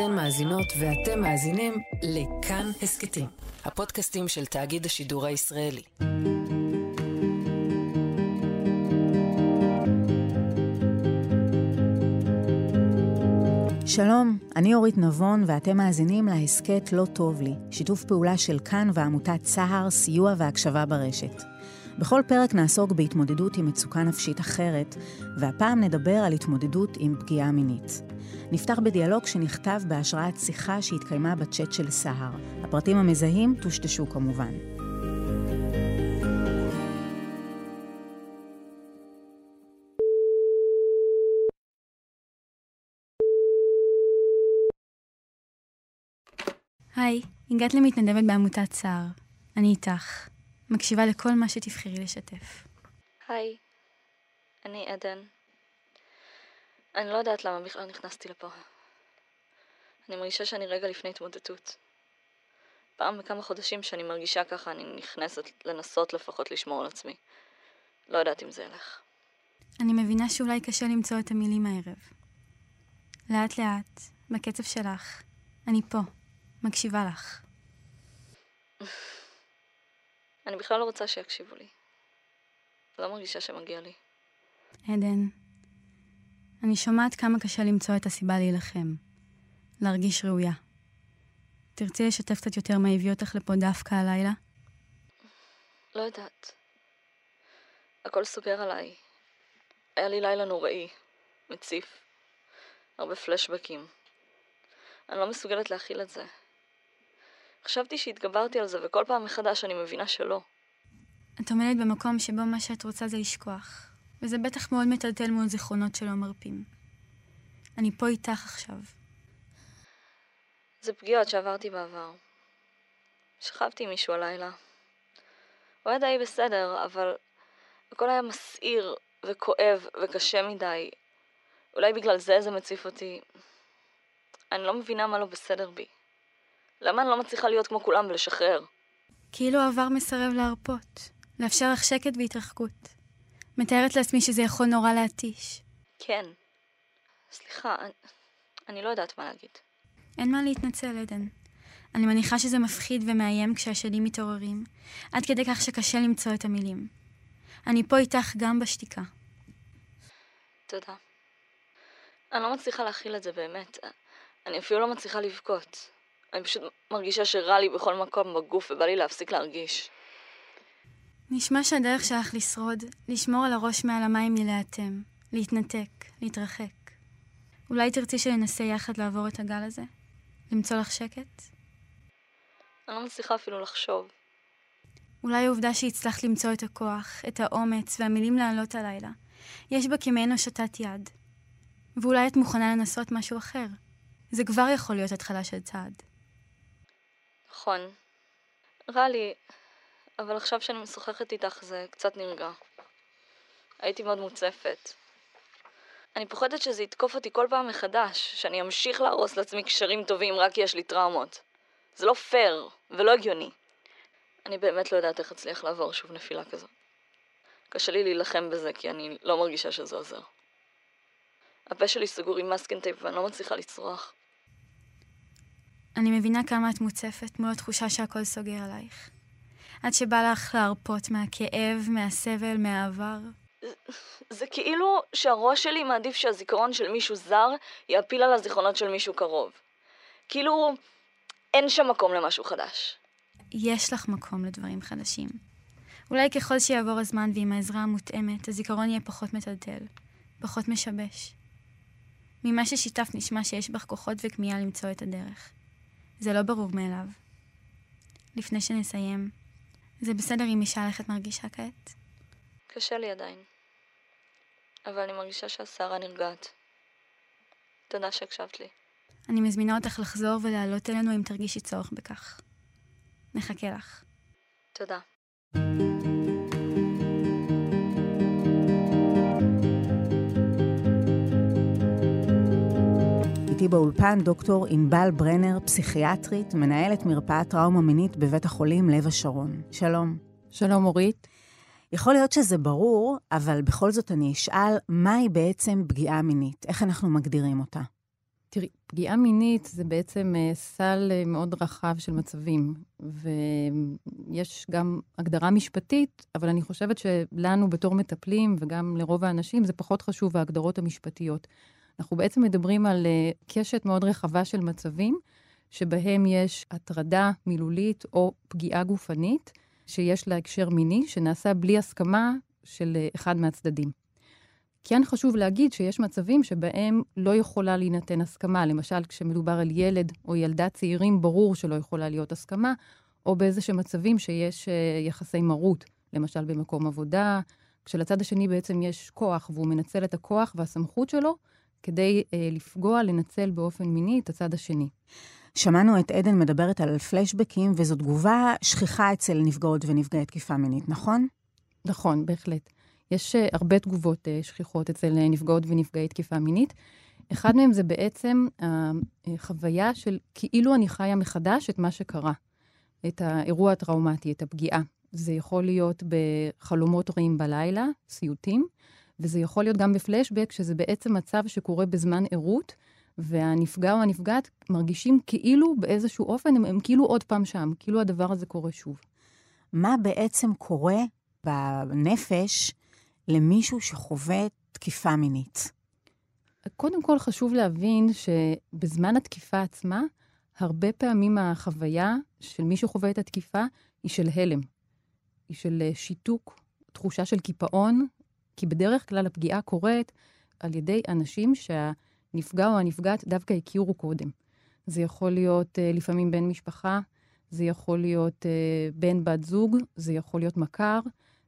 אתן מאזינות ואתם מאזינים לכאן הסכתים, הפודקאסטים של תאגיד השידור הישראלי. שלום, אני אורית נבון ואתם מאזינים להסכת לא טוב לי, שיתוף פעולה של כאן ועמותת צהר, סיוע והקשבה ברשת. בכל פרק נעסוק בהתמודדות עם מצוקה נפשית אחרת, והפעם נדבר על התמודדות עם פגיעה מינית. נפתח בדיאלוג שנכתב בהשראת שיחה שהתקיימה בצ'אט של סהר. הפרטים המזהים טושטשו כמובן. היי, הגעת למתנדבת בעמותת סער. אני איתך. מקשיבה לכל מה שתבחרי לשתף. היי, אני עדן. אני לא יודעת למה בכלל נכנסתי לפה. אני מרגישה שאני רגע לפני התמודדות. פעם בכמה חודשים שאני מרגישה ככה, אני נכנסת לנסות לפחות לשמור על עצמי. לא יודעת אם זה ילך. אני מבינה שאולי קשה למצוא את המילים הערב. לאט לאט, בקצב שלך, אני פה, מקשיבה לך. אני בכלל לא רוצה שיקשיבו לי. לא מרגישה שמגיע לי. עדן, אני שומעת כמה קשה למצוא את הסיבה להילחם. להרגיש ראויה. תרצי לשתף קצת יותר מה הביא אותך לפה דווקא הלילה? לא יודעת. הכל סוגר עליי. היה לי לילה נוראי, מציף. הרבה פלשבקים. אני לא מסוגלת להכיל את זה. חשבתי שהתגברתי על זה, וכל פעם מחדש אני מבינה שלא. את עומדת במקום שבו מה שאת רוצה זה לשכוח, וזה בטח מאוד מטלטל מול זיכרונות שלא מרפים. אני פה איתך עכשיו. זה פגיעות שעברתי בעבר. שכבתי עם מישהו הלילה. הוא היה די בסדר, אבל הכל היה מסעיר וכואב וקשה מדי. אולי בגלל זה זה מציף אותי. אני לא מבינה מה לא בסדר בי. למה אני לא מצליחה להיות כמו כולם ולשחרר? כאילו העבר מסרב להרפות, לאפשר לך שקט והתרחקות. מתארת לעצמי שזה יכול נורא להתיש. כן. סליחה, אני, אני לא יודעת מה להגיד. אין מה להתנצל, עדן. אני מניחה שזה מפחיד ומאיים כשהשדים מתעוררים, עד כדי כך שקשה למצוא את המילים. אני פה איתך גם בשתיקה. תודה. אני לא מצליחה להכיל את זה באמת. אני אפילו לא מצליחה לבכות. אני פשוט מרגישה שרע לי בכל מקום בגוף ובא לי להפסיק להרגיש. נשמע שהדרך שלך לשרוד, לשמור על הראש מעל המים מלהיאטם, להתנתק, להתרחק. אולי תרצי שננסה יחד לעבור את הגל הזה? למצוא לך שקט? אני לא מצליחה אפילו לחשוב. אולי העובדה שהצלחת למצוא את הכוח, את האומץ והמילים לעלות הלילה, יש בה כמעין הושטת יד. ואולי את מוכנה לנסות משהו אחר. זה כבר יכול להיות התחלה של צעד. נכון. רע לי, אבל עכשיו שאני משוחחת איתך זה קצת נרגע. הייתי מאוד מוצפת. אני פוחדת שזה יתקוף אותי כל פעם מחדש, שאני אמשיך להרוס לעצמי קשרים טובים רק כי יש לי טראומות. זה לא פייר ולא הגיוני. אני באמת לא יודעת איך אצליח לעבור שוב נפילה כזו. קשה לי להילחם בזה כי אני לא מרגישה שזה עוזר. הפה שלי סגור עם מסקנטייפ ואני לא מצליחה לצרוח. אני מבינה כמה את מוצפת מול התחושה שהכל סוגר עלייך. עד שבא לך להרפות מהכאב, מהסבל, מהעבר. זה, זה כאילו שהראש שלי מעדיף שהזיכרון של מישהו זר יעפיל על הזיכרונות של מישהו קרוב. כאילו, אין שם מקום למשהו חדש. יש לך מקום לדברים חדשים. אולי ככל שיעבור הזמן ועם העזרה המותאמת, הזיכרון יהיה פחות מטלטל, פחות משבש. ממה ששיתפת נשמע שיש בך כוחות וכמיהה למצוא את הדרך. זה לא ברור מאליו. לפני שנסיים, זה בסדר אם אישה איך את מרגישה כעת? קשה לי עדיין. אבל אני מרגישה שהסערה נרגעת. תודה שהקשבת לי. אני מזמינה אותך לחזור ולעלות אלינו אם תרגישי צורך בכך. נחכה לך. תודה. איתי באולפן דוקטור ענבל ברנר, פסיכיאטרית, מנהלת מרפאת טראומה מינית בבית החולים לב השרון. שלום. שלום, אורית. יכול להיות שזה ברור, אבל בכל זאת אני אשאל, מהי בעצם פגיעה מינית? איך אנחנו מגדירים אותה? תראי, פגיעה מינית זה בעצם uh, סל uh, מאוד רחב של מצבים, ויש גם הגדרה משפטית, אבל אני חושבת שלנו בתור מטפלים, וגם לרוב האנשים, זה פחות חשוב, ההגדרות המשפטיות. אנחנו בעצם מדברים על uh, קשת מאוד רחבה של מצבים, שבהם יש הטרדה מילולית או פגיעה גופנית, שיש לה הקשר מיני, שנעשה בלי הסכמה של uh, אחד מהצדדים. כן חשוב להגיד שיש מצבים שבהם לא יכולה להינתן הסכמה. למשל, כשמדובר על ילד או ילדה צעירים, ברור שלא יכולה להיות הסכמה, או באיזה שהם מצבים שיש uh, יחסי מרות, למשל במקום עבודה, כשלצד השני בעצם יש כוח, והוא מנצל את הכוח והסמכות שלו כדי uh, לפגוע, לנצל באופן מיני את הצד השני. שמענו את עדן מדברת על פלשבקים, וזו תגובה שכיחה אצל נפגעות ונפגעי תקיפה מינית, נכון? נכון, בהחלט. יש uh, הרבה תגובות uh, שכיחות אצל uh, נפגעות ונפגעי תקיפה מינית. אחד מהם זה בעצם החוויה של כאילו אני חיה מחדש את מה שקרה, את האירוע הטראומטי, את הפגיעה. זה יכול להיות בחלומות רעים בלילה, סיוטים, וזה יכול להיות גם בפלשבק, שזה בעצם מצב שקורה בזמן ערות, והנפגע או הנפגעת מרגישים כאילו באיזשהו אופן, הם, הם כאילו עוד פעם שם, כאילו הדבר הזה קורה שוב. מה בעצם קורה בנפש למישהו שחווה תקיפה מינית? קודם כל חשוב להבין שבזמן התקיפה עצמה, הרבה פעמים החוויה של מי שחווה את התקיפה היא של הלם. היא של אה, שיתוק, תחושה של קיפאון, כי בדרך כלל הפגיעה קורית על ידי אנשים שהנפגע או הנפגעת דווקא הכירו קודם. זה יכול להיות אה, לפעמים בן משפחה, זה יכול להיות אה, בן בת זוג, זה יכול להיות מכר,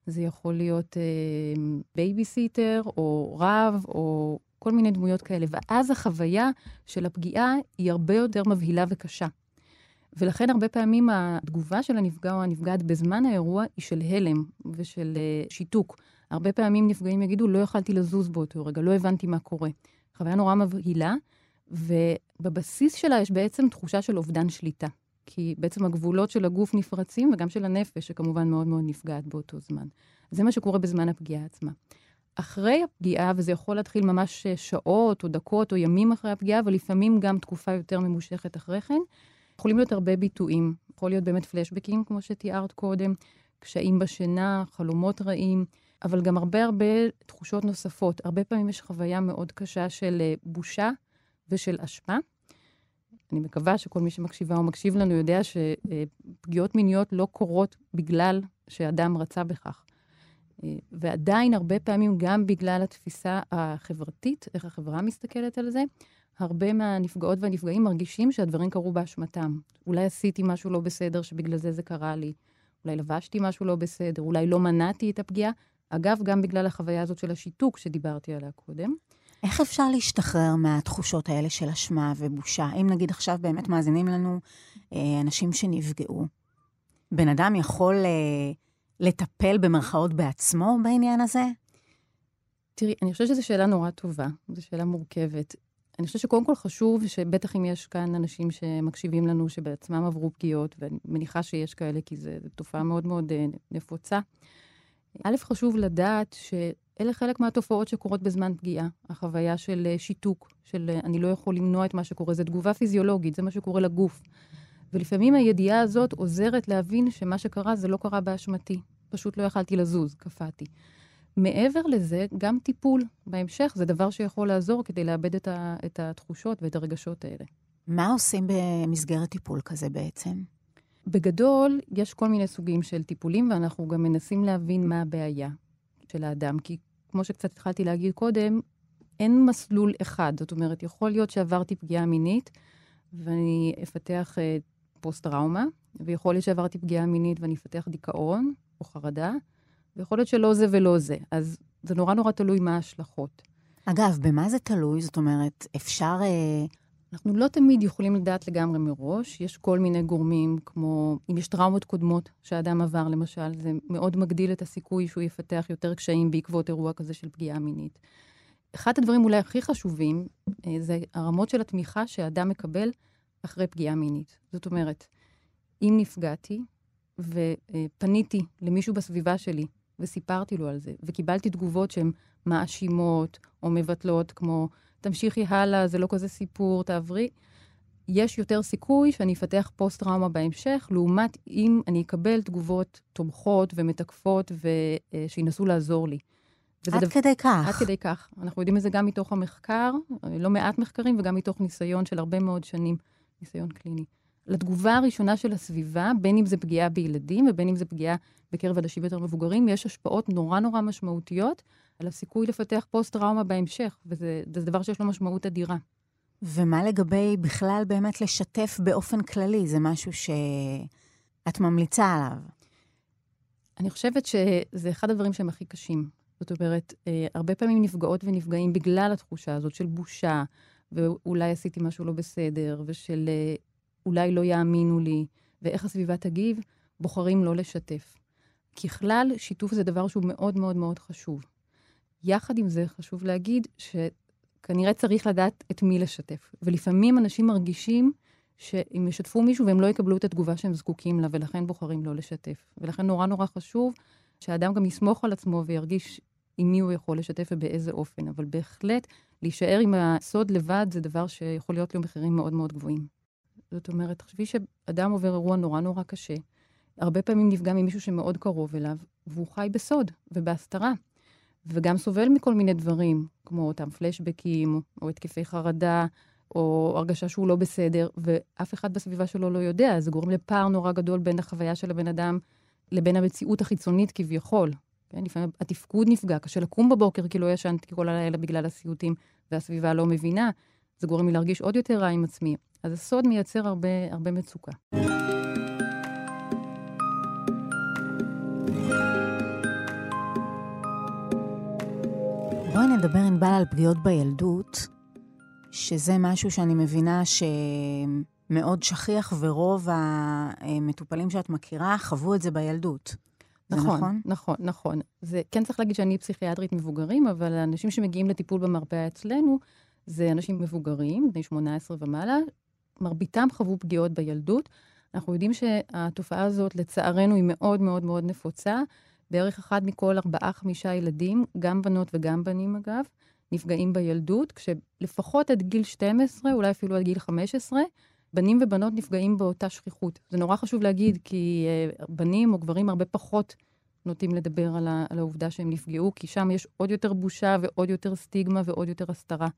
זה יכול להיות אה, בייביסיטר או רב או כל מיני דמויות כאלה. ואז החוויה של הפגיעה היא הרבה יותר מבהילה וקשה. ולכן הרבה פעמים התגובה של הנפגע או הנפגעת בזמן האירוע היא של הלם ושל uh, שיתוק. הרבה פעמים נפגעים יגידו, לא יכלתי לזוז באותו רגע, לא הבנתי מה קורה. חוויה נורא מבהילה, ובבסיס שלה יש בעצם תחושה של אובדן שליטה. כי בעצם הגבולות של הגוף נפרצים, וגם של הנפש, שכמובן מאוד מאוד נפגעת באותו זמן. זה מה שקורה בזמן הפגיעה עצמה. אחרי הפגיעה, וזה יכול להתחיל ממש שעות או דקות או ימים אחרי הפגיעה, ולפעמים גם תקופה יותר ממושכת אחרי כן, יכולים להיות הרבה ביטויים. יכול להיות באמת פלשבקים, כמו שתיארת קודם, קשיים בשינה, חלומות רעים, אבל גם הרבה הרבה תחושות נוספות. הרבה פעמים יש חוויה מאוד קשה של אה, בושה ושל אשמה. אני מקווה שכל מי שמקשיבה או מקשיב לנו יודע שפגיעות מיניות לא קורות בגלל שאדם רצה בכך. אה, ועדיין, הרבה פעמים, גם בגלל התפיסה החברתית, איך החברה מסתכלת על זה, הרבה מהנפגעות והנפגעים מרגישים שהדברים קרו באשמתם. אולי עשיתי משהו לא בסדר שבגלל זה זה קרה לי. אולי לבשתי משהו לא בסדר, אולי לא מנעתי את הפגיעה. אגב, גם בגלל החוויה הזאת של השיתוק שדיברתי עליה קודם. איך אפשר להשתחרר מהתחושות האלה של אשמה ובושה? אם נגיד עכשיו באמת מאזינים לנו אה, אנשים שנפגעו, בן אדם יכול אה, לטפל במרכאות בעצמו בעניין הזה? תראי, אני חושבת שזו שאלה נורא טובה, זו שאלה מורכבת. אני חושבת שקודם כל חשוב, שבטח אם יש כאן אנשים שמקשיבים לנו, שבעצמם עברו פגיעות, ואני מניחה שיש כאלה, כי זו תופעה מאוד מאוד אה, נפוצה. א', חשוב לדעת שאלה חלק מהתופעות שקורות בזמן פגיעה. החוויה של אה, שיתוק, של אה, אני לא יכול למנוע את מה שקורה, זו תגובה פיזיולוגית, זה מה שקורה לגוף. ולפעמים הידיעה הזאת עוזרת להבין שמה שקרה זה לא קרה באשמתי. פשוט לא יכלתי לזוז, קפאתי. מעבר לזה, גם טיפול בהמשך זה דבר שיכול לעזור כדי לאבד את, ה, את התחושות ואת הרגשות האלה. מה עושים במסגרת טיפול כזה בעצם? בגדול, יש כל מיני סוגים של טיפולים, ואנחנו גם מנסים להבין מה הבעיה של האדם. כי כמו שקצת התחלתי להגיד קודם, אין מסלול אחד. זאת אומרת, יכול להיות שעברתי פגיעה מינית, ואני אפתח uh, פוסט-טראומה, ויכול להיות שעברתי פגיעה מינית ואני אפתח דיכאון או חרדה, ויכול להיות שלא זה ולא זה. אז זה נורא נורא תלוי מה ההשלכות. אגב, במה זה תלוי? זאת אומרת, אפשר... Uh, אנחנו לא תמיד יכולים לדעת לגמרי מראש. יש כל מיני גורמים, כמו אם יש טראומות קודמות שהאדם עבר, למשל, זה מאוד מגדיל את הסיכוי שהוא יפתח יותר קשיים בעקבות אירוע כזה של פגיעה מינית. אחד הדברים אולי הכי חשובים אה, זה הרמות של התמיכה שהאדם מקבל אחרי פגיעה מינית. זאת אומרת, אם נפגעתי ופניתי למישהו בסביבה שלי וסיפרתי לו על זה, וקיבלתי תגובות שהן מאשימות או מבטלות, כמו תמשיכי הלאה, זה לא כזה סיפור, תעברי. יש יותר סיכוי שאני אפתח פוסט-טראומה בהמשך, לעומת אם אני אקבל תגובות תומכות ומתקפות ושינסו לעזור לי. עד דבר, כדי כך. עד כדי כך. אנחנו יודעים את זה גם מתוך המחקר, לא מעט מחקרים, וגם מתוך ניסיון של הרבה מאוד שנים, ניסיון קליני. לתגובה הראשונה של הסביבה, בין אם זה פגיעה בילדים ובין אם זה פגיעה בקרב אנשים יותר מבוגרים, יש השפעות נורא נורא משמעותיות על הסיכוי לפתח פוסט-טראומה בהמשך, וזה דבר שיש לו משמעות אדירה. ומה לגבי בכלל באמת לשתף באופן כללי? זה משהו שאת ממליצה עליו. אני חושבת שזה אחד הדברים שהם הכי קשים. זאת אומרת, אה, הרבה פעמים נפגעות ונפגעים בגלל התחושה הזאת של בושה, ואולי עשיתי משהו לא בסדר, ושל אה, אולי לא יאמינו לי, ואיך הסביבה תגיב, בוחרים לא לשתף. ככלל, שיתוף זה דבר שהוא מאוד מאוד מאוד חשוב. יחד עם זה, חשוב להגיד שכנראה צריך לדעת את מי לשתף. ולפעמים אנשים מרגישים שהם ישתפו מישהו והם לא יקבלו את התגובה שהם זקוקים לה, ולכן בוחרים לא לשתף. ולכן נורא נורא חשוב שהאדם גם יסמוך על עצמו וירגיש עם מי הוא יכול לשתף ובאיזה אופן. אבל בהחלט, להישאר עם הסוד לבד זה דבר שיכול להיות לו מחירים מאוד מאוד גבוהים. זאת אומרת, תחשבי שאדם עובר אירוע נורא נורא קשה, הרבה פעמים נפגע ממישהו שמאוד קרוב אליו, והוא חי בסוד ובהסתרה. וגם סובל מכל מיני דברים, כמו אותם פלשבקים, או התקפי חרדה, או הרגשה שהוא לא בסדר, ואף אחד בסביבה שלו לא יודע. זה גורם לפער נורא גדול בין החוויה של הבן אדם לבין המציאות החיצונית כביכול. כן, לפעמים התפקוד נפגע, קשה לקום בבוקר כי לא ישנתי כל הלילה בגלל הסיוטים, והסביבה לא מבינה. זה גורם לי להרגיש עוד יותר רע עם עצמי. אז הסוד מייצר הרבה, הרבה מצוקה. בואי נדבר, ענבל, על פגיעות בילדות, שזה משהו שאני מבינה שמאוד שכיח, ורוב המטופלים שאת מכירה חוו את זה בילדות. נכון, נכון, נכון, נכון. זה כן צריך להגיד שאני פסיכיאטרית מבוגרים, אבל האנשים שמגיעים לטיפול במרפאה אצלנו, זה אנשים מבוגרים, בני 18 ומעלה, מרביתם חוו פגיעות בילדות. אנחנו יודעים שהתופעה הזאת, לצערנו, היא מאוד מאוד מאוד נפוצה. בערך אחד מכל ארבעה-חמישה ילדים, גם בנות וגם בנים אגב, נפגעים בילדות, כשלפחות עד גיל 12, אולי אפילו עד גיל 15, בנים ובנות נפגעים באותה שכיחות. זה נורא חשוב להגיד, כי uh, בנים או גברים הרבה פחות נוטים לדבר על העובדה שהם נפגעו, כי שם יש עוד יותר בושה ועוד יותר סטיגמה ועוד יותר הסתרה.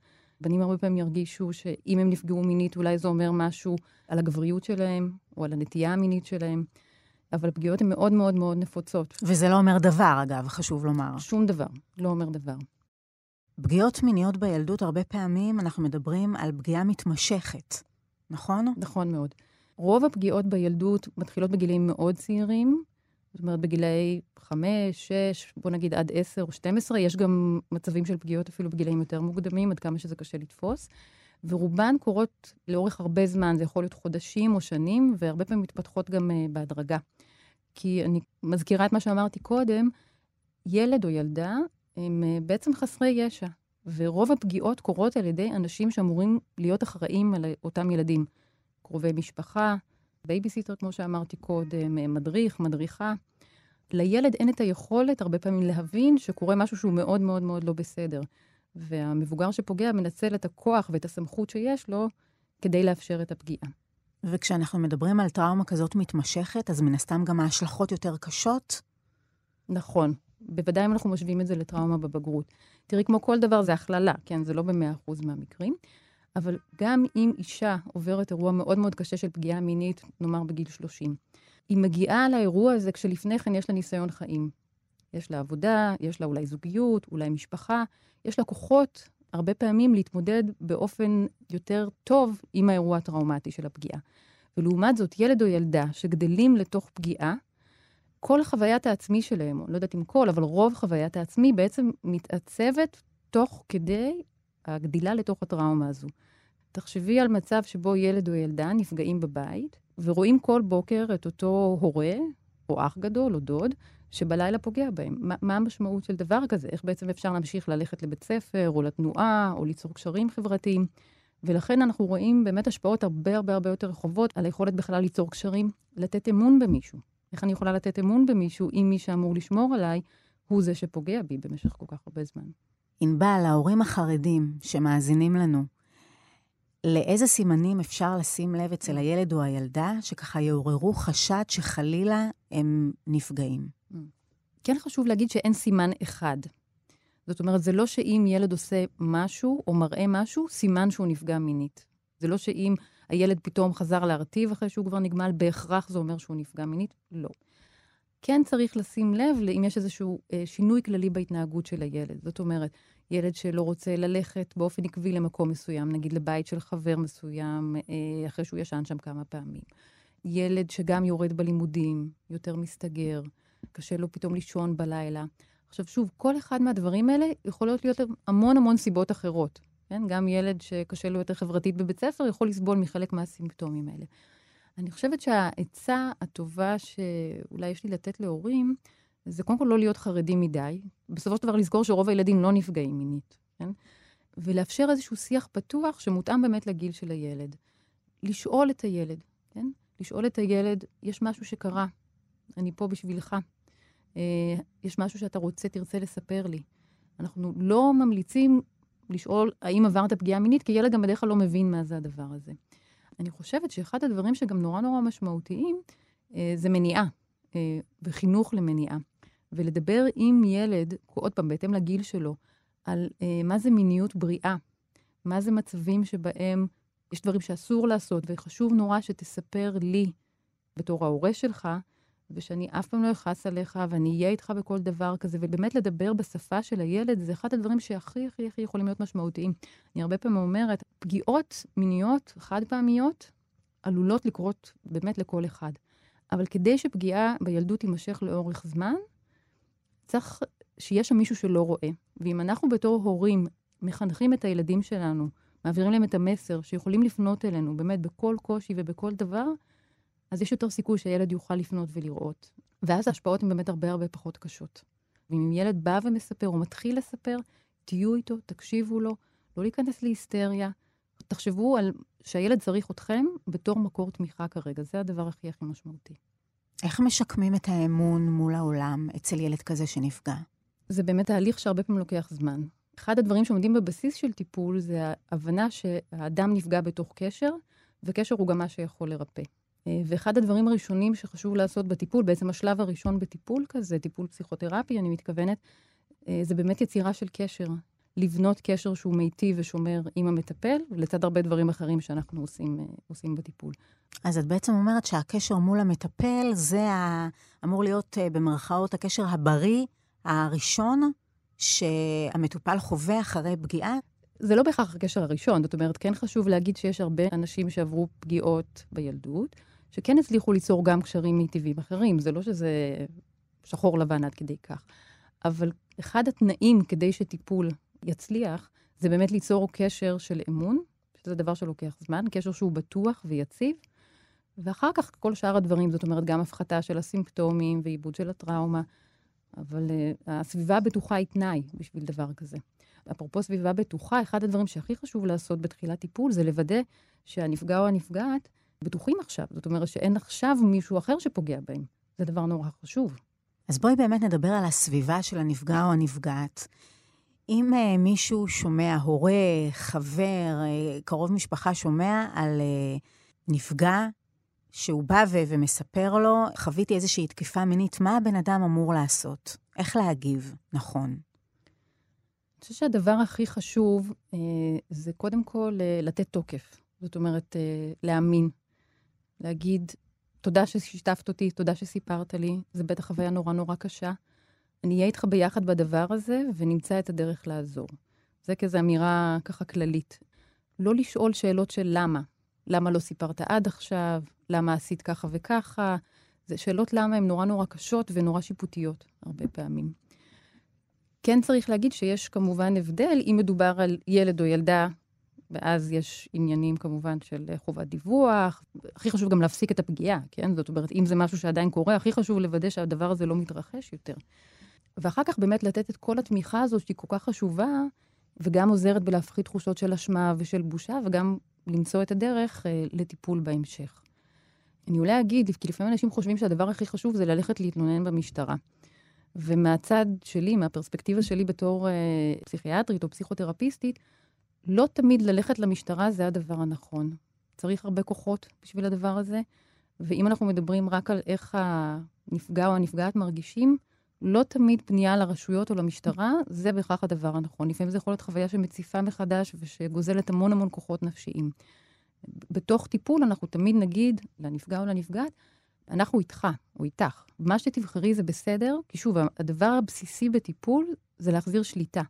בנים הרבה פעמים ירגישו שאם הם נפגעו מינית, אולי זה אומר משהו על הגבריות שלהם, או על הנטייה המינית שלהם. אבל פגיעות הן מאוד מאוד מאוד נפוצות. וזה לא אומר דבר, אגב, חשוב לומר. שום דבר, לא אומר דבר. פגיעות מיניות בילדות, הרבה פעמים אנחנו מדברים על פגיעה מתמשכת, נכון? נכון מאוד. רוב הפגיעות בילדות מתחילות בגילים מאוד צעירים, זאת אומרת, בגילאי 5, 6, בוא נגיד עד 10 או 12, יש גם מצבים של פגיעות אפילו בגילאים יותר מוקדמים, עד כמה שזה קשה לתפוס. ורובן קורות לאורך הרבה זמן, זה יכול להיות חודשים או שנים, והרבה פעמים מתפתחות גם uh, בהדרגה. כי אני מזכירה את מה שאמרתי קודם, ילד או ילדה הם uh, בעצם חסרי ישע, ורוב הפגיעות קורות על ידי אנשים שאמורים להיות אחראים על אותם ילדים. קרובי משפחה, בייביסיטר, כמו שאמרתי קודם, מדריך, מדריכה. לילד אין את היכולת הרבה פעמים להבין שקורה משהו שהוא מאוד מאוד מאוד לא בסדר. והמבוגר שפוגע מנצל את הכוח ואת הסמכות שיש לו כדי לאפשר את הפגיעה. וכשאנחנו מדברים על טראומה כזאת מתמשכת, אז מן הסתם גם ההשלכות יותר קשות? נכון. בוודאי אם אנחנו משווים את זה לטראומה בבגרות. תראי, כמו כל דבר זה הכללה, כן? זה לא במאה אחוז מהמקרים. אבל גם אם אישה עוברת אירוע מאוד מאוד קשה של פגיעה מינית, נאמר בגיל 30, היא מגיעה לאירוע הזה כשלפני כן יש לה ניסיון חיים. יש לה עבודה, יש לה אולי זוגיות, אולי משפחה, יש לה כוחות הרבה פעמים להתמודד באופן יותר טוב עם האירוע הטראומטי של הפגיעה. ולעומת זאת, ילד או ילדה שגדלים לתוך פגיעה, כל חוויית העצמי שלהם, לא יודעת אם כל, אבל רוב חוויית העצמי בעצם מתעצבת תוך כדי הגדילה לתוך הטראומה הזו. תחשבי על מצב שבו ילד או ילדה נפגעים בבית, ורואים כל בוקר את אותו הורה, או אח גדול, או דוד, שבלילה פוגע בהם. מה, מה המשמעות של דבר כזה? איך בעצם אפשר להמשיך ללכת לבית ספר, או לתנועה, או ליצור קשרים חברתיים? ולכן אנחנו רואים באמת השפעות הרבה הרבה הרבה יותר רחובות על היכולת בכלל ליצור קשרים, לתת אמון במישהו. איך אני יכולה לתת אמון במישהו אם מי שאמור לשמור עליי הוא זה שפוגע בי במשך כל כך הרבה זמן? ענבל, ההורים החרדים שמאזינים לנו, לאיזה סימנים אפשר לשים לב אצל הילד או הילדה שככה יעוררו חשד שחלילה הם נפגעים? כן חשוב להגיד שאין סימן אחד. זאת אומרת, זה לא שאם ילד עושה משהו או מראה משהו, סימן שהוא נפגע מינית. זה לא שאם הילד פתאום חזר להרטיב אחרי שהוא כבר נגמל, בהכרח זה אומר שהוא נפגע מינית? לא. כן צריך לשים לב אם יש איזשהו אה, שינוי כללי בהתנהגות של הילד. זאת אומרת, ילד שלא רוצה ללכת באופן עקבי למקום מסוים, נגיד לבית של חבר מסוים, אה, אחרי שהוא ישן שם כמה פעמים. ילד שגם יורד בלימודים, יותר מסתגר, קשה לו פתאום לישון בלילה. עכשיו, שוב, כל אחד מהדברים האלה יכולות להיות המון המון סיבות אחרות. כן? גם ילד שקשה לו יותר חברתית בבית ספר יכול לסבול מחלק מהסימפטומים האלה. אני חושבת שהעצה הטובה שאולי יש לי לתת להורים, זה קודם כל לא להיות חרדים מדי. בסופו של דבר לזכור שרוב הילדים לא נפגעים מינית, כן? ולאפשר איזשהו שיח פתוח שמותאם באמת לגיל של הילד. לשאול את הילד, כן? לשאול את הילד, יש משהו שקרה, אני פה בשבילך. אה, יש משהו שאתה רוצה, תרצה לספר לי. אנחנו לא ממליצים לשאול האם עברת פגיעה מינית, כי ילד גם בדרך כלל לא מבין מה זה הדבר הזה. אני חושבת שאחד הדברים שגם נורא נורא משמעותיים, אה, זה מניעה, אה, וחינוך למניעה. ולדבר עם ילד, עוד פעם, בהתאם לגיל שלו, על אה, מה זה מיניות בריאה, מה זה מצבים שבהם יש דברים שאסור לעשות, וחשוב נורא שתספר לי, בתור ההורה שלך, ושאני אף פעם לא אכעס עליך, ואני אהיה איתך בכל דבר כזה, ובאמת לדבר בשפה של הילד, זה אחד הדברים שהכי הכי הכי יכולים להיות משמעותיים. אני הרבה פעמים אומרת, פגיעות מיניות חד פעמיות עלולות לקרות באמת לכל אחד. אבל כדי שפגיעה בילדות תימשך לאורך זמן, צריך שיהיה שם מישהו שלא רואה. ואם אנחנו בתור הורים מחנכים את הילדים שלנו, מעבירים להם את המסר שיכולים לפנות אלינו באמת בכל קושי ובכל דבר, אז יש יותר סיכוי שהילד יוכל לפנות ולראות. ואז ההשפעות הן באמת הרבה הרבה פחות קשות. ואם ילד בא ומספר או מתחיל לספר, תהיו איתו, תקשיבו לו, לא להיכנס להיסטריה. תחשבו על שהילד צריך אתכם בתור מקור תמיכה כרגע, זה הדבר הכי הכי משמעותי. איך משקמים את האמון מול העולם אצל ילד כזה שנפגע? זה באמת תהליך שהרבה פעמים לוקח זמן. אחד הדברים שעומדים בבסיס של טיפול זה ההבנה שהאדם נפגע בתוך קשר, וקשר הוא גם מה שיכול לרפא. אה, ואחד הדברים הראשונים שחשוב לעשות בטיפול, בעצם השלב הראשון בטיפול כזה, טיפול פסיכותרפי, אני מתכוונת, אה, זה באמת יצירה של קשר. לבנות קשר שהוא מיטיב ושומר עם המטפל, לצד הרבה דברים אחרים שאנחנו עושים, אה, עושים בטיפול. אז את בעצם אומרת שהקשר מול המטפל זה ה... אמור להיות במרכאות הקשר הבריא הראשון שהמטופל חווה אחרי פגיעה? זה לא בהכרח הקשר הראשון, זאת אומרת, כן חשוב להגיד שיש הרבה אנשים שעברו פגיעות בילדות, שכן הצליחו ליצור גם קשרים מטבעים אחרים. זה לא שזה שחור לבן עד כדי כך. אבל אחד התנאים כדי שטיפול יצליח, זה באמת ליצור קשר של אמון, שזה דבר שלוקח זמן, קשר שהוא בטוח ויציב, ואחר כך כל שאר הדברים, זאת אומרת, גם הפחתה של הסימפטומים ועיבוד של הטראומה, אבל uh, הסביבה הבטוחה היא תנאי בשביל דבר כזה. אפרופו סביבה בטוחה, אחד הדברים שהכי חשוב לעשות בתחילת טיפול זה לוודא שהנפגע או הנפגעת בטוחים עכשיו. זאת אומרת שאין עכשיו מישהו אחר שפוגע בהם. זה דבר נורא חשוב. אז בואי באמת נדבר על הסביבה של הנפגע או הנפגעת. אם uh, מישהו שומע, הורה, חבר, uh, קרוב משפחה שומע על uh, נפגע שהוא בא ו- ומספר לו, חוויתי איזושהי תקיפה מינית, מה הבן אדם אמור לעשות? איך להגיב נכון? אני חושבת שהדבר הכי חשוב uh, זה קודם כל uh, לתת תוקף. זאת אומרת, uh, להאמין. להגיד, תודה ששיתפת אותי, תודה שסיפרת לי, זה בטח חוויה נורא נורא קשה. אני אהיה איתך ביחד בדבר הזה, ונמצא את הדרך לעזור. זה כזה אמירה ככה כללית. לא לשאול שאלות של למה. למה לא סיפרת עד עכשיו? למה עשית ככה וככה? זה שאלות למה הן נורא נורא קשות ונורא שיפוטיות, הרבה פעמים. כן צריך להגיד שיש כמובן הבדל אם מדובר על ילד או ילדה ואז יש עניינים כמובן של חובת דיווח. הכי חשוב גם להפסיק את הפגיעה, כן? זאת אומרת, אם זה משהו שעדיין קורה, הכי חשוב לוודא שהדבר הזה לא מתרחש יותר. ואחר כך באמת לתת את כל התמיכה הזאת, שהיא כל כך חשובה, וגם עוזרת בלהפחית תחושות של אשמה ושל בושה, וגם למצוא את הדרך אה, לטיפול בהמשך. אני אולי אגיד, כי לפעמים אנשים חושבים שהדבר הכי חשוב זה ללכת להתלונן במשטרה. ומהצד שלי, מהפרספקטיבה שלי בתור אה, פסיכיאטרית או פסיכותרפיסטית, לא תמיד ללכת למשטרה זה הדבר הנכון. צריך הרבה כוחות בשביל הדבר הזה, ואם אנחנו מדברים רק על איך הנפגע או הנפגעת מרגישים, לא תמיד פנייה לרשויות או למשטרה, זה בהכרח הדבר הנכון. לפעמים זה יכול להיות חוויה שמציפה מחדש ושגוזלת המון המון כוחות נפשיים. בתוך טיפול אנחנו תמיד נגיד לנפגע או לנפגעת, אנחנו איתך או איתך. מה שתבחרי זה בסדר, כי שוב, הדבר הבסיסי בטיפול זה להחזיר שליטה.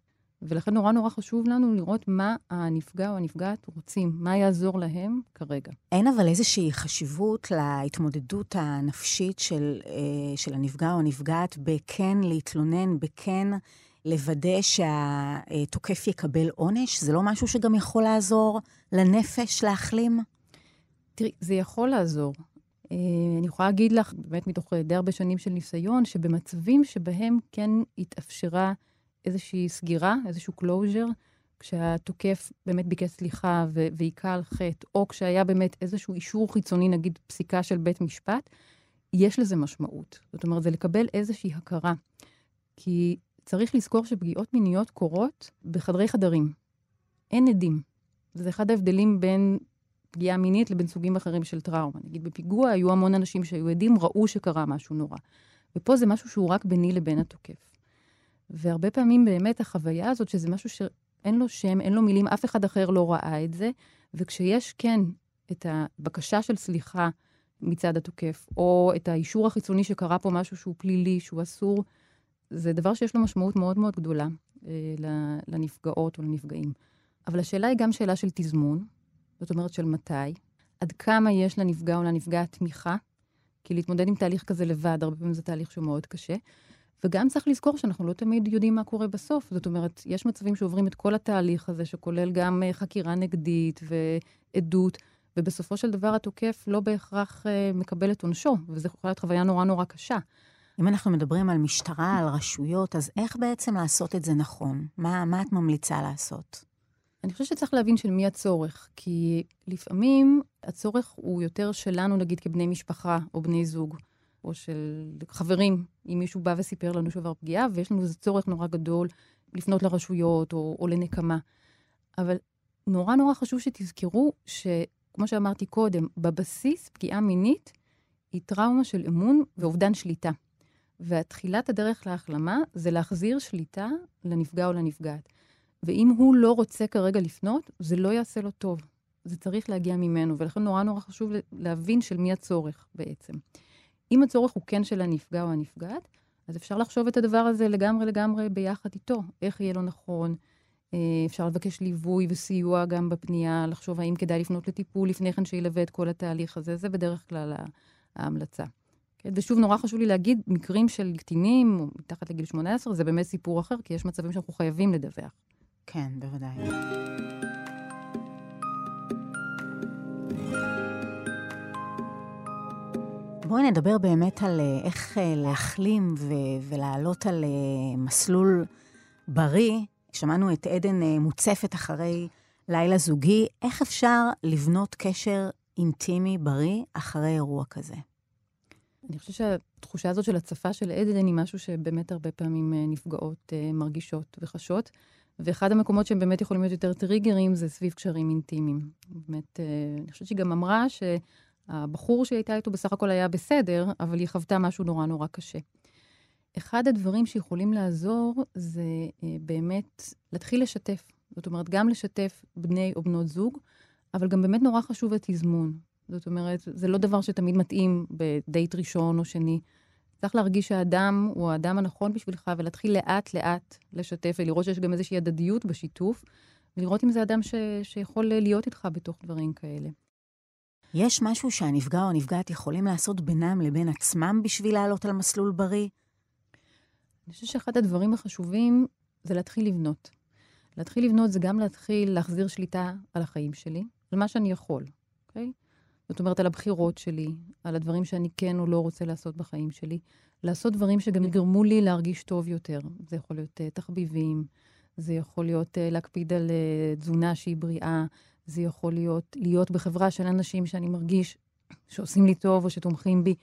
ולכן נורא נורא חשוב לנו לראות מה הנפגע או הנפגעת רוצים, מה יעזור להם כרגע. אין אבל איזושהי חשיבות להתמודדות הנפשית של, אה, של הנפגע או הנפגעת בכן להתלונן, בכן לוודא שהתוקף יקבל עונש? זה לא משהו שגם יכול לעזור לנפש להחלים? תראי, זה יכול לעזור. אה, אני יכולה להגיד לך, באמת מתוך די הרבה שנים של ניסיון, שבמצבים שבהם כן התאפשרה איזושהי סגירה, איזשהו closure, כשהתוקף באמת ביקש סליחה והיכה על חטא, או כשהיה באמת איזשהו אישור חיצוני, נגיד פסיקה של בית משפט, יש לזה משמעות. זאת אומרת, זה לקבל איזושהי הכרה. כי צריך לזכור שפגיעות מיניות קורות בחדרי חדרים. אין עדים. זה אחד ההבדלים בין פגיעה מינית לבין סוגים אחרים של טראומה. נגיד בפיגוע היו המון אנשים שהיו עדים, ראו שקרה משהו נורא. ופה זה משהו שהוא רק ביני לבין התוקף. והרבה פעמים באמת החוויה הזאת, שזה משהו שאין לו שם, אין לו מילים, אף אחד אחר לא ראה את זה, וכשיש כן את הבקשה של סליחה מצד התוקף, או את האישור החיצוני שקרה פה משהו שהוא פלילי, שהוא אסור, זה דבר שיש לו משמעות מאוד מאוד גדולה אה, לנפגעות או לנפגעים. אבל השאלה היא גם שאלה של תזמון, זאת אומרת של מתי, עד כמה יש לנפגע או לנפגעת תמיכה, כי להתמודד עם תהליך כזה לבד, הרבה פעמים זה תהליך שהוא מאוד קשה. וגם צריך לזכור שאנחנו לא תמיד יודעים מה קורה בסוף. זאת אומרת, יש מצבים שעוברים את כל התהליך הזה, שכולל גם uh, חקירה נגדית ועדות, ובסופו של דבר התוקף לא בהכרח uh, מקבל את עונשו, וזו יכולה להיות חוויה נורא נורא קשה. אם אנחנו מדברים על משטרה, על רשויות, אז איך בעצם לעשות את זה נכון? מה, מה את ממליצה לעשות? אני חושבת שצריך להבין של מי הצורך, כי לפעמים הצורך הוא יותר שלנו, נגיד, כבני משפחה או בני זוג. או של חברים, אם מישהו בא וסיפר לנו שעבר פגיעה, ויש לנו איזה צורך נורא גדול לפנות לרשויות או, או לנקמה. אבל נורא נורא חשוב שתזכרו שכמו שאמרתי קודם, בבסיס פגיעה מינית היא טראומה של אמון ואובדן שליטה. והתחילת הדרך להחלמה זה להחזיר שליטה לנפגע או לנפגעת. ואם הוא לא רוצה כרגע לפנות, זה לא יעשה לו טוב. זה צריך להגיע ממנו, ולכן נורא נורא חשוב להבין של מי הצורך בעצם. אם הצורך הוא כן של הנפגע או הנפגעת, אז אפשר לחשוב את הדבר הזה לגמרי לגמרי ביחד איתו, איך יהיה לו נכון. אה, אפשר לבקש ליווי וסיוע גם בפנייה, לחשוב האם כדאי לפנות לטיפול לפני כן שילווה את כל התהליך הזה, זה בדרך כלל ההמלצה. כן? ושוב, נורא חשוב לי להגיד, מקרים של קטינים, או מתחת לגיל 18, זה באמת סיפור אחר, כי יש מצבים שאנחנו חייבים לדווח. כן, בוודאי. בואי נדבר באמת על אה, איך אה, להחלים ו- ולעלות על אה, מסלול בריא. שמענו את עדן מוצפת אחרי לילה זוגי. איך אפשר לבנות קשר אינטימי בריא אחרי אירוע כזה? אני חושבת שהתחושה הזאת של הצפה של עדן היא משהו שבאמת הרבה פעמים נפגעות מרגישות וחשות. ואחד המקומות שהם באמת יכולים להיות יותר טריגרים זה סביב קשרים אינטימיים. באמת, אני חושבת שהיא גם אמרה ש... הבחור שהיא הייתה איתו בסך הכל היה בסדר, אבל היא חוותה משהו נורא נורא קשה. אחד הדברים שיכולים לעזור זה אה, באמת להתחיל לשתף. זאת אומרת, גם לשתף בני או בנות זוג, אבל גם באמת נורא חשוב התזמון. זאת אומרת, זה לא דבר שתמיד מתאים בדייט ראשון או שני. צריך להרגיש שהאדם הוא האדם הנכון בשבילך, ולהתחיל לאט-לאט לשתף, ולראות שיש גם איזושהי הדדיות בשיתוף, ולראות אם זה אדם ש... שיכול להיות איתך בתוך דברים כאלה. יש משהו שהנפגע או הנפגעת יכולים לעשות בינם לבין עצמם בשביל לעלות על מסלול בריא? אני חושבת שאחד הדברים החשובים זה להתחיל לבנות. להתחיל לבנות זה גם להתחיל להחזיר שליטה על החיים שלי, על מה שאני יכול, אוקיי? זאת אומרת, על הבחירות שלי, על הדברים שאני כן או לא רוצה לעשות בחיים שלי. לעשות דברים שגם יגרמו לי להרגיש טוב יותר. זה יכול להיות uh, תחביבים, זה יכול להיות uh, להקפיד על uh, תזונה שהיא בריאה, זה יכול להיות להיות בחברה של אנשים שאני מרגיש שעושים לי טוב או שתומכים בי.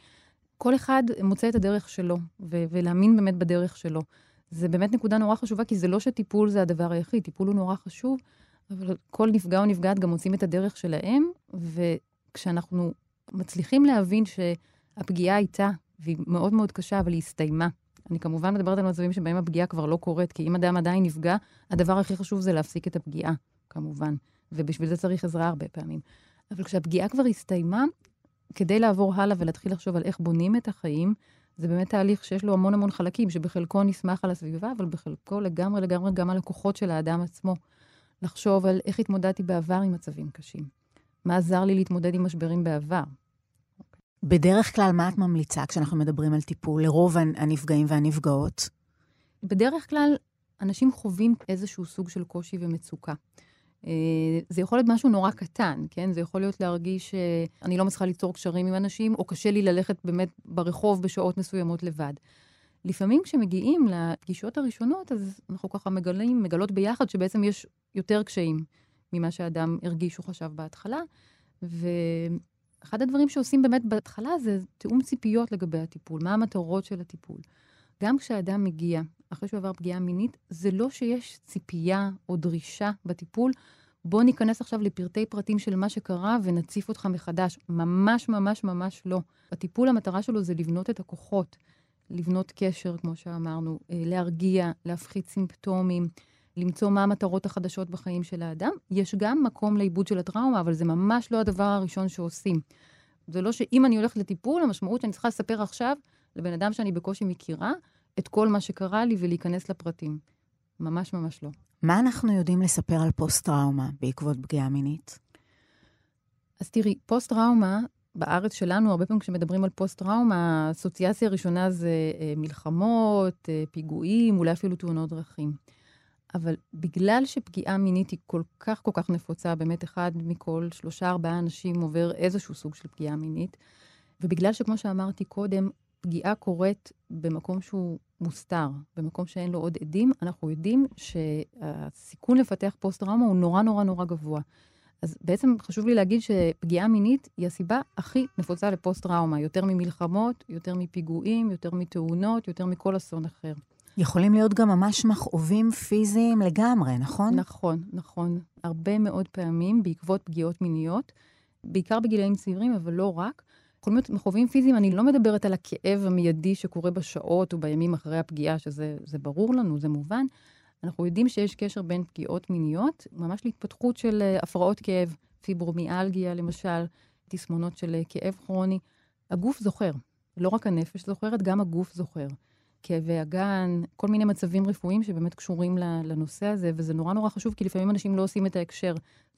כל אחד מוצא את הדרך שלו, ו- ולהאמין באמת בדרך שלו. זה באמת נקודה נורא חשובה, כי זה לא שטיפול זה הדבר היחיד, טיפול הוא נורא חשוב, אבל כל נפגע או נפגעת גם מוצאים את הדרך שלהם, וכשאנחנו מצליחים להבין שהפגיעה הייתה, והיא מאוד מאוד קשה, אבל היא הסתיימה. אני כמובן מדברת על מצבים שבהם הפגיעה כבר לא קורית, כי אם אדם עדיין נפגע, הדבר הכי חשוב זה להפסיק את הפגיעה, כמובן. ובשביל זה צריך עזרה הרבה פעמים. אבל כשהפגיעה כבר הסתיימה, כדי לעבור הלאה ולהתחיל לחשוב על איך בונים את החיים, זה באמת תהליך שיש לו המון המון חלקים, שבחלקו נסמך על הסביבה, אבל בחלקו לגמרי לגמרי גם על הכוחות של האדם עצמו. לחשוב על איך התמודדתי בעבר עם מצבים קשים. מה עזר לי להתמודד עם משברים בעבר. בדרך כלל, מה את ממליצה כשאנחנו מדברים על טיפול לרוב הנפגעים והנפגעות? בדרך כלל, אנשים חווים איזשהו סוג של קושי ומצוקה. אה, זה יכול להיות משהו נורא קטן, כן? זה יכול להיות להרגיש שאני לא מצליחה ליצור קשרים עם אנשים, או קשה לי ללכת באמת ברחוב בשעות מסוימות לבד. לפעמים כשמגיעים לפגישות הראשונות, אז אנחנו ככה מגלים, מגלות ביחד שבעצם יש יותר קשיים ממה שאדם הרגיש או חשב בהתחלה. ואחד הדברים שעושים באמת בהתחלה זה תיאום ציפיות לגבי הטיפול, מה המטרות של הטיפול. גם כשאדם מגיע אחרי שהוא עבר פגיעה מינית, זה לא שיש ציפייה או דרישה בטיפול, בוא ניכנס עכשיו לפרטי פרטים של מה שקרה ונציף אותך מחדש. ממש ממש ממש לא. הטיפול, המטרה שלו זה לבנות את הכוחות, לבנות קשר, כמו שאמרנו, אה, להרגיע, להפחית סימפטומים, למצוא מה המטרות החדשות בחיים של האדם. יש גם מקום לעיבוד של הטראומה, אבל זה ממש לא הדבר הראשון שעושים. זה לא שאם אני הולכת לטיפול, המשמעות שאני צריכה לספר עכשיו לבן אדם שאני בקושי מכירה, את כל מה שקרה לי ולהיכנס לפרטים. ממש ממש לא. מה אנחנו יודעים לספר על פוסט-טראומה בעקבות פגיעה מינית? אז תראי, פוסט-טראומה, בארץ שלנו, הרבה פעמים כשמדברים על פוסט-טראומה, האסוציאציה הראשונה זה אה, מלחמות, אה, פיגועים, אולי אפילו תאונות דרכים. אבל בגלל שפגיעה מינית היא כל כך כל כך נפוצה, באמת אחד מכל שלושה ארבעה אנשים עובר איזשהו סוג של פגיעה מינית, ובגלל שכמו שאמרתי קודם, פגיעה קורית במקום שהוא מוסתר, במקום שאין לו עוד עדים, אנחנו יודעים שהסיכון לפתח פוסט-טראומה הוא נורא נורא נורא גבוה. אז בעצם חשוב לי להגיד שפגיעה מינית היא הסיבה הכי נפוצה לפוסט-טראומה, יותר ממלחמות, יותר מפיגועים, יותר מתאונות, יותר מכל אסון אחר. יכולים להיות גם ממש מכאובים פיזיים לגמרי, נכון? נכון, נכון. הרבה מאוד פעמים בעקבות פגיעות מיניות, בעיקר בגילאים צעירים, אבל לא רק. יכולים להיות מכאובים פיזיים, אני לא מדברת על הכאב המיידי שקורה בשעות או בימים אחרי הפגיעה, שזה ברור לנו, זה מובן. אנחנו יודעים שיש קשר בין פגיעות מיניות, ממש להתפתחות של uh, הפרעות כאב, פיברומיאלגיה למשל, תסמונות של uh, כאב כרוני. הגוף זוכר, לא רק הנפש זוכרת, גם הגוף זוכר. כאבי אגן, כל מיני מצבים רפואיים שבאמת קשורים לנושא הזה, וזה נורא נורא חשוב, כי לפעמים אנשים לא עושים את ההקשר.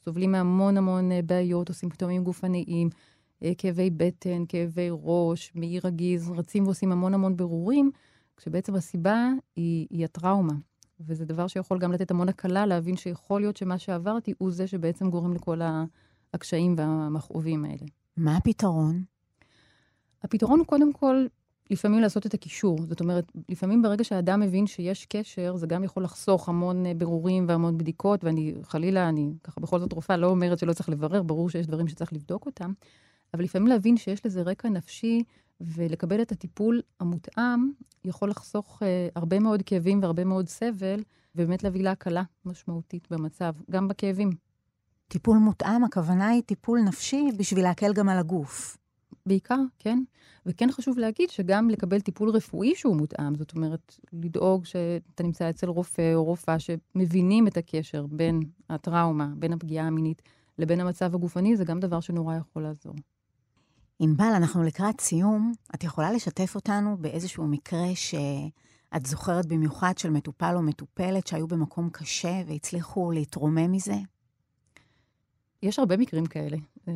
סובלים מהמון המון uh, בעיות או סימפטומים גופניים, אה, כאבי בטן, כאבי ראש, מעי רגיז, רצים ועושים המון המון ברורים, כשבעצם הסיבה היא, היא הטראומה. וזה דבר שיכול גם לתת המון הקלה להבין שיכול להיות שמה שעברתי הוא זה שבעצם גורם לכל הקשיים והמכאובים האלה. מה הפתרון? הפתרון הוא קודם כל לפעמים לעשות את הקישור. זאת אומרת, לפעמים ברגע שהאדם מבין שיש קשר, זה גם יכול לחסוך המון אה, ברורים והמון בדיקות, ואני חלילה, אני ככה בכל זאת רופאה לא אומרת שלא צריך לברר, ברור שיש דברים שצריך לבדוק אותם. אבל לפעמים להבין שיש לזה רקע נפשי ולקבל את הטיפול המותאם, יכול לחסוך אה, הרבה מאוד כאבים והרבה מאוד סבל, ובאמת להביא להקלה משמעותית במצב, גם בכאבים. טיפול מותאם, הכוונה היא טיפול נפשי בשביל להקל גם על הגוף. בעיקר, כן. וכן חשוב להגיד שגם לקבל טיפול רפואי שהוא מותאם, זאת אומרת, לדאוג שאתה נמצא אצל רופא או רופאה שמבינים את הקשר בין הטראומה, בין הפגיעה המינית לבין המצב הגופני, זה גם דבר שנורא יכול לעזור. ענבל, אנחנו לקראת סיום. את יכולה לשתף אותנו באיזשהו מקרה שאת זוכרת במיוחד של מטופל או מטופלת שהיו במקום קשה והצליחו להתרומם מזה? יש הרבה מקרים כאלה. אה,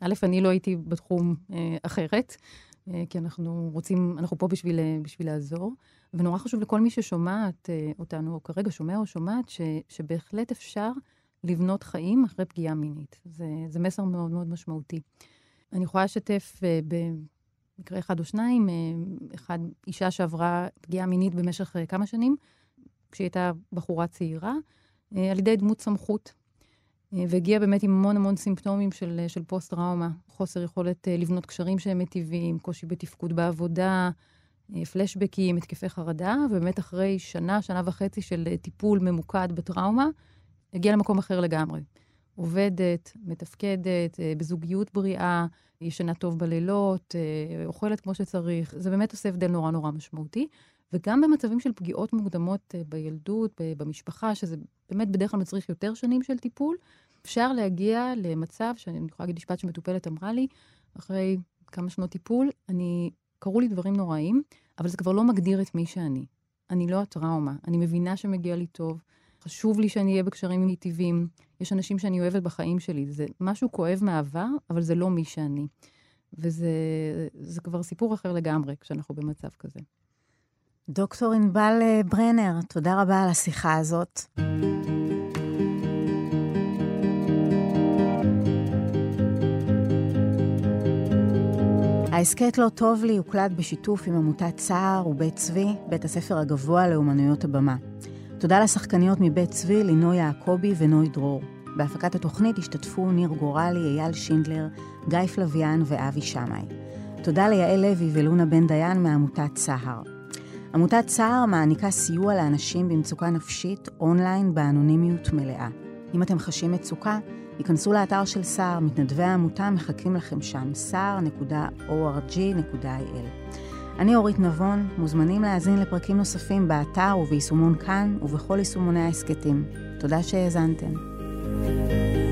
א', אני לא הייתי בתחום אה, אחרת, אה, כי אנחנו רוצים, אנחנו פה בשביל, בשביל לעזור, ונורא חשוב לכל מי ששומעת אותנו, או כרגע שומע או שומעת, ש, שבהחלט אפשר לבנות חיים אחרי פגיעה מינית. זה, זה מסר מאוד מאוד משמעותי. אני יכולה לשתף uh, במקרה אחד או שניים, uh, אחד, אישה שעברה פגיעה מינית במשך uh, כמה שנים, כשהיא הייתה בחורה צעירה, uh, על ידי דמות סמכות. אה, והגיע באמת עם המון המון סימפטומים של, של פוסט-טראומה, חוסר יכולת לבנות קשרים שהם מטיבים, קושי בתפקוד בעבודה, פלשבקים, התקפי חרדה, ובאמת אחרי שנה, שנה וחצי של טיפול ממוקד בטראומה, הגיע למקום אחר לגמרי. עובדת, מתפקדת, בזוגיות בריאה, ישנה טוב בלילות, אוכלת כמו שצריך. זה באמת עושה הבדל נורא נורא משמעותי. וגם במצבים של פגיעות מוקדמות בילדות, במשפחה, שזה באמת בדרך כלל מצריך יותר שנים של טיפול, אפשר להגיע למצב, שאני יכולה להגיד משפט שמטופלת אמרה לי, אחרי כמה שנות טיפול, אני קרו לי דברים נוראים, אבל זה כבר לא מגדיר את מי שאני. אני לא הטראומה, אני מבינה שמגיע לי טוב, חשוב לי שאני אהיה בקשרים מיטיבים, יש אנשים שאני אוהבת בחיים שלי. זה משהו כואב מהעבר, אבל זה לא מי שאני. וזה כבר סיפור אחר לגמרי כשאנחנו במצב כזה. דוקטור ענבל אה, ברנר, תודה רבה על השיחה הזאת. ההסכת לא טוב לי הוקלט בשיתוף עם עמותת סער ובית צבי, בית הספר הגבוה לאומנויות הבמה. תודה לשחקניות מבית צבי, לינוי יעקבי ונוי דרור. בהפקת התוכנית השתתפו ניר גורלי, אייל שינדלר, גיא פלוויאן ואבי שמאי. תודה ליעל לוי ולונה בן דיין מעמותת סהר. עמותת סהר מעניקה סיוע לאנשים במצוקה נפשית אונליין באנונימיות מלאה. אם אתם חשים מצוקה, היכנסו לאתר של סער, מתנדבי העמותה מחכים לכם שם, סער.org.il. אני אורית נבון, מוזמנים להאזין לפרקים נוספים באתר וביישומון כאן ובכל יישומוני ההסכתים. תודה שהאזנתם. thank you